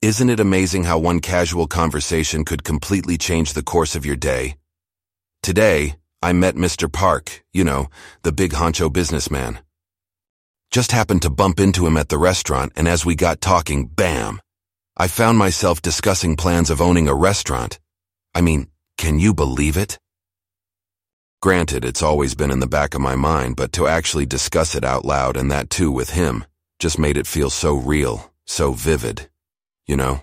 Isn't it amazing how one casual conversation could completely change the course of your day? Today, I met Mr. Park, you know, the big honcho businessman. Just happened to bump into him at the restaurant, and as we got talking, bam! I found myself discussing plans of owning a restaurant. I mean, can you believe it? Granted, it's always been in the back of my mind, but to actually discuss it out loud, and that too with him, just made it feel so real, so vivid you know?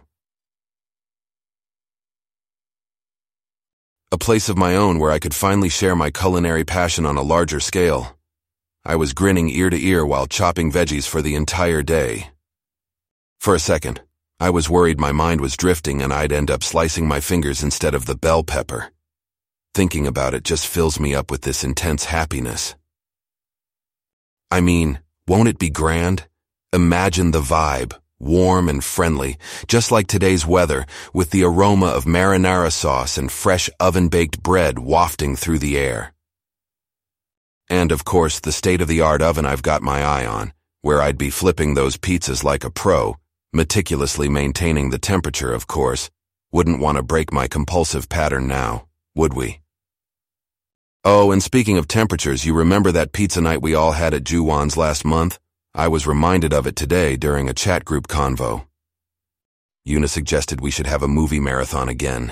A place of my own where I could finally share my culinary passion on a larger scale. I was grinning ear to ear while chopping veggies for the entire day. For a second, I was worried my mind was drifting and I'd end up slicing my fingers instead of the bell pepper. Thinking about it just fills me up with this intense happiness. I mean, won't it be grand? Imagine the vibe warm and friendly, just like today's weather, with the aroma of marinara sauce and fresh oven-baked bread wafting through the air. And of course, the state-of-the-art oven I've got my eye on, where I'd be flipping those pizzas like a pro, meticulously maintaining the temperature, of course. Wouldn't want to break my compulsive pattern now, would we? Oh, and speaking of temperatures, you remember that pizza night we all had at Juwan's last month? I was reminded of it today during a chat group convo. Yuna suggested we should have a movie marathon again.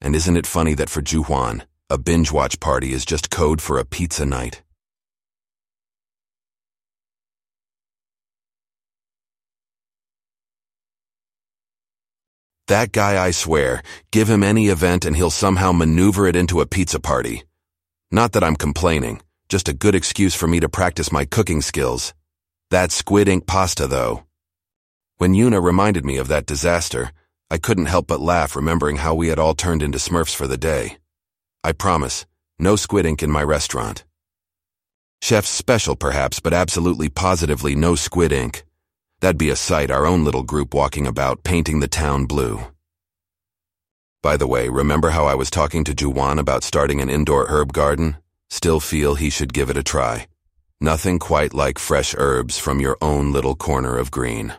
And isn't it funny that for Juwan, a binge watch party is just code for a pizza night? That guy, I swear, give him any event and he'll somehow maneuver it into a pizza party. Not that I'm complaining, just a good excuse for me to practice my cooking skills. That squid ink pasta, though. When Yuna reminded me of that disaster, I couldn't help but laugh remembering how we had all turned into smurfs for the day. I promise, no squid ink in my restaurant. Chef's special, perhaps, but absolutely positively no squid ink. That'd be a sight, our own little group walking about, painting the town blue. By the way, remember how I was talking to Juwan about starting an indoor herb garden? Still feel he should give it a try. Nothing quite like fresh herbs from your own little corner of green.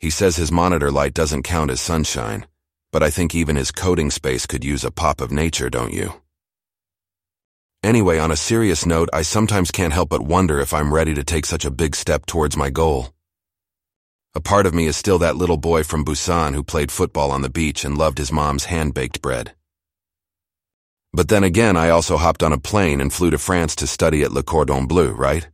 He says his monitor light doesn't count as sunshine, but I think even his coding space could use a pop of nature, don't you? Anyway, on a serious note, I sometimes can't help but wonder if I'm ready to take such a big step towards my goal. A part of me is still that little boy from Busan who played football on the beach and loved his mom's hand-baked bread. But then again, I also hopped on a plane and flew to France to study at Le Cordon Bleu, right?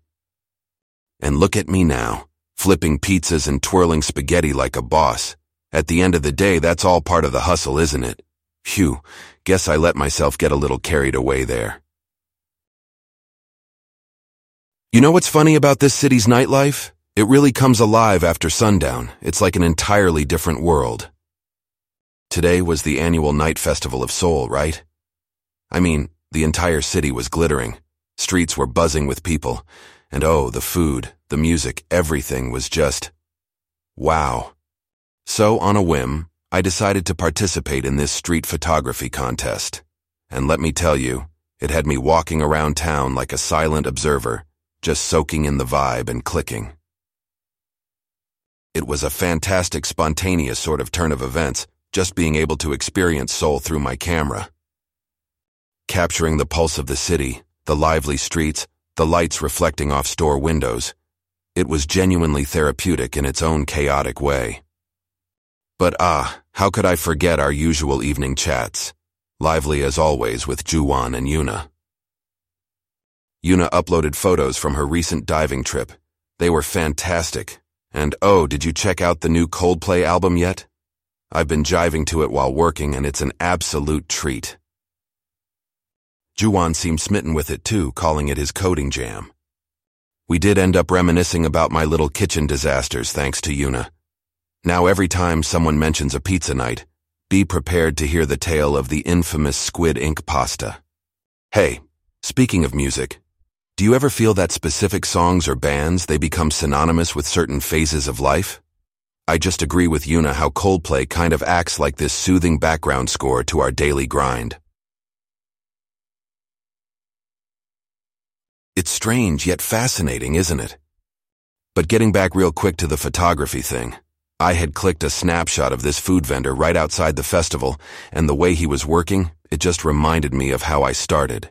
And look at me now, flipping pizzas and twirling spaghetti like a boss. At the end of the day, that's all part of the hustle, isn't it? Phew, guess I let myself get a little carried away there. You know what's funny about this city's nightlife? It really comes alive after sundown. It's like an entirely different world. Today was the annual Night Festival of Seoul, right? I mean, the entire city was glittering. Streets were buzzing with people. And oh, the food, the music, everything was just... wow. So, on a whim, I decided to participate in this street photography contest. And let me tell you, it had me walking around town like a silent observer, just soaking in the vibe and clicking. It was a fantastic, spontaneous sort of turn of events, just being able to experience Seoul through my camera capturing the pulse of the city, the lively streets, the lights reflecting off store windows. It was genuinely therapeutic in its own chaotic way. But ah, how could I forget our usual evening chats, lively as always with Juwan and Yuna. Yuna uploaded photos from her recent diving trip. They were fantastic. And oh, did you check out the new Coldplay album yet? I've been jiving to it while working and it's an absolute treat. Juwan seemed smitten with it too, calling it his coding jam. We did end up reminiscing about my little kitchen disasters thanks to Yuna. Now every time someone mentions a pizza night, be prepared to hear the tale of the infamous squid ink pasta. Hey, speaking of music, do you ever feel that specific songs or bands, they become synonymous with certain phases of life? I just agree with Yuna how Coldplay kind of acts like this soothing background score to our daily grind. It's strange yet fascinating, isn't it? But getting back real quick to the photography thing, I had clicked a snapshot of this food vendor right outside the festival, and the way he was working, it just reminded me of how I started.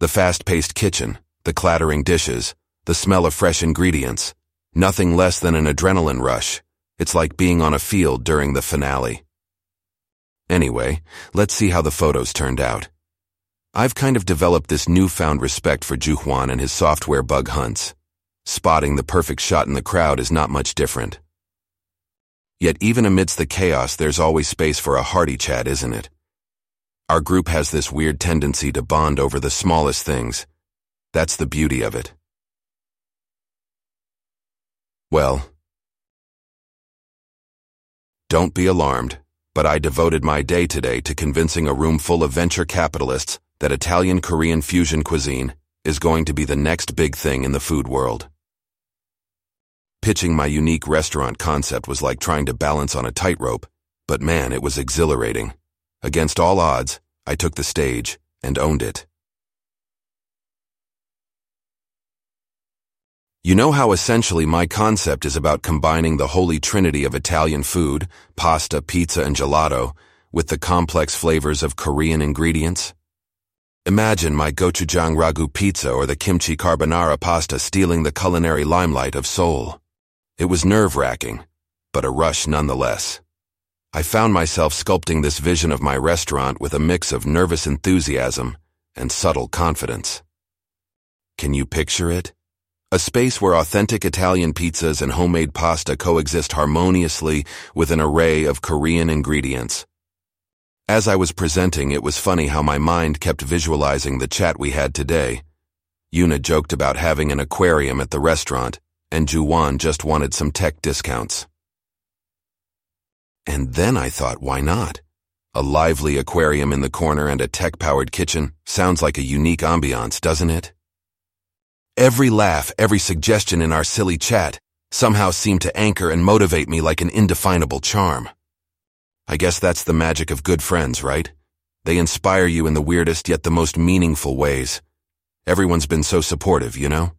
The fast-paced kitchen, the clattering dishes, the smell of fresh ingredients, nothing less than an adrenaline rush. It's like being on a field during the finale. Anyway, let's see how the photos turned out. I've kind of developed this newfound respect for Juhwan and his software bug hunts. Spotting the perfect shot in the crowd is not much different. Yet even amidst the chaos, there's always space for a hearty chat, isn't it? Our group has this weird tendency to bond over the smallest things. That's the beauty of it. Well, don't be alarmed, but I devoted my day today to convincing a room full of venture capitalists that Italian-Korean fusion cuisine is going to be the next big thing in the food world. Pitching my unique restaurant concept was like trying to balance on a tightrope, but man, it was exhilarating. Against all odds, I took the stage and owned it. You know how essentially my concept is about combining the holy trinity of Italian food, pasta, pizza, and gelato, with the complex flavors of Korean ingredients? Imagine my gochujang ragu pizza or the kimchi carbonara pasta stealing the culinary limelight of Seoul. It was nerve-wracking, but a rush nonetheless. I found myself sculpting this vision of my restaurant with a mix of nervous enthusiasm and subtle confidence. Can you picture it? A space where authentic Italian pizzas and homemade pasta coexist harmoniously with an array of Korean ingredients. As I was presenting, it was funny how my mind kept visualizing the chat we had today. Yuna joked about having an aquarium at the restaurant, and Juwan just wanted some tech discounts. And then I thought, why not? A lively aquarium in the corner and a tech-powered kitchen sounds like a unique ambiance, doesn't it? Every laugh, every suggestion in our silly chat somehow seemed to anchor and motivate me like an indefinable charm. I guess that's the magic of good friends, right? They inspire you in the weirdest yet the most meaningful ways. Everyone's been so supportive, you know?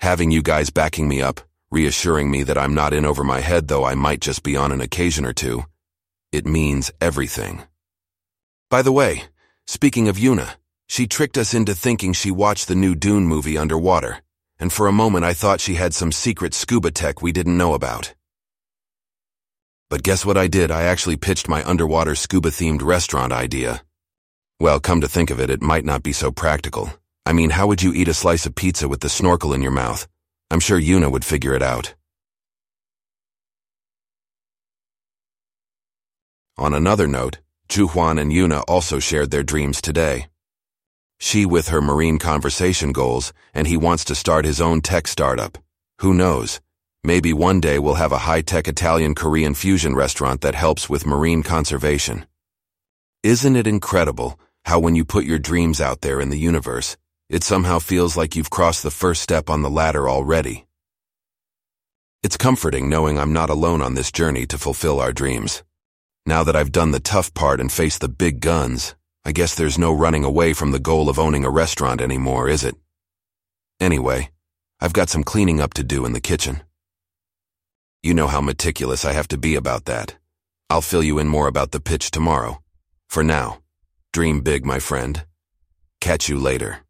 Having you guys backing me up, reassuring me that I'm not in over my head though I might just be on an occasion or two, it means everything. By the way, speaking of Yuna, she tricked us into thinking she watched the new Dune movie underwater, and for a moment I thought she had some secret scuba tech we didn't know about. But guess what I did? I actually pitched my underwater scuba-themed restaurant idea. Well, come to think of it, it might not be so practical. I mean, how would you eat a slice of pizza with the snorkel in your mouth? I'm sure Yuna would figure it out. On another note, Juhwan and Yuna also shared their dreams today. She with her marine conversation goals, and he wants to start his own tech startup. Who knows? Maybe one day we'll have a high-tech Italian-Korean fusion restaurant that helps with marine conservation. Isn't it incredible how when you put your dreams out there in the universe, it somehow feels like you've crossed the first step on the ladder already. It's comforting knowing I'm not alone on this journey to fulfill our dreams. Now that I've done the tough part and faced the big guns, I guess there's no running away from the goal of owning a restaurant anymore, is it? Anyway, I've got some cleaning up to do in the kitchen. You know how meticulous I have to be about that. I'll fill you in more about the pitch tomorrow. For now, dream big, my friend. Catch you later.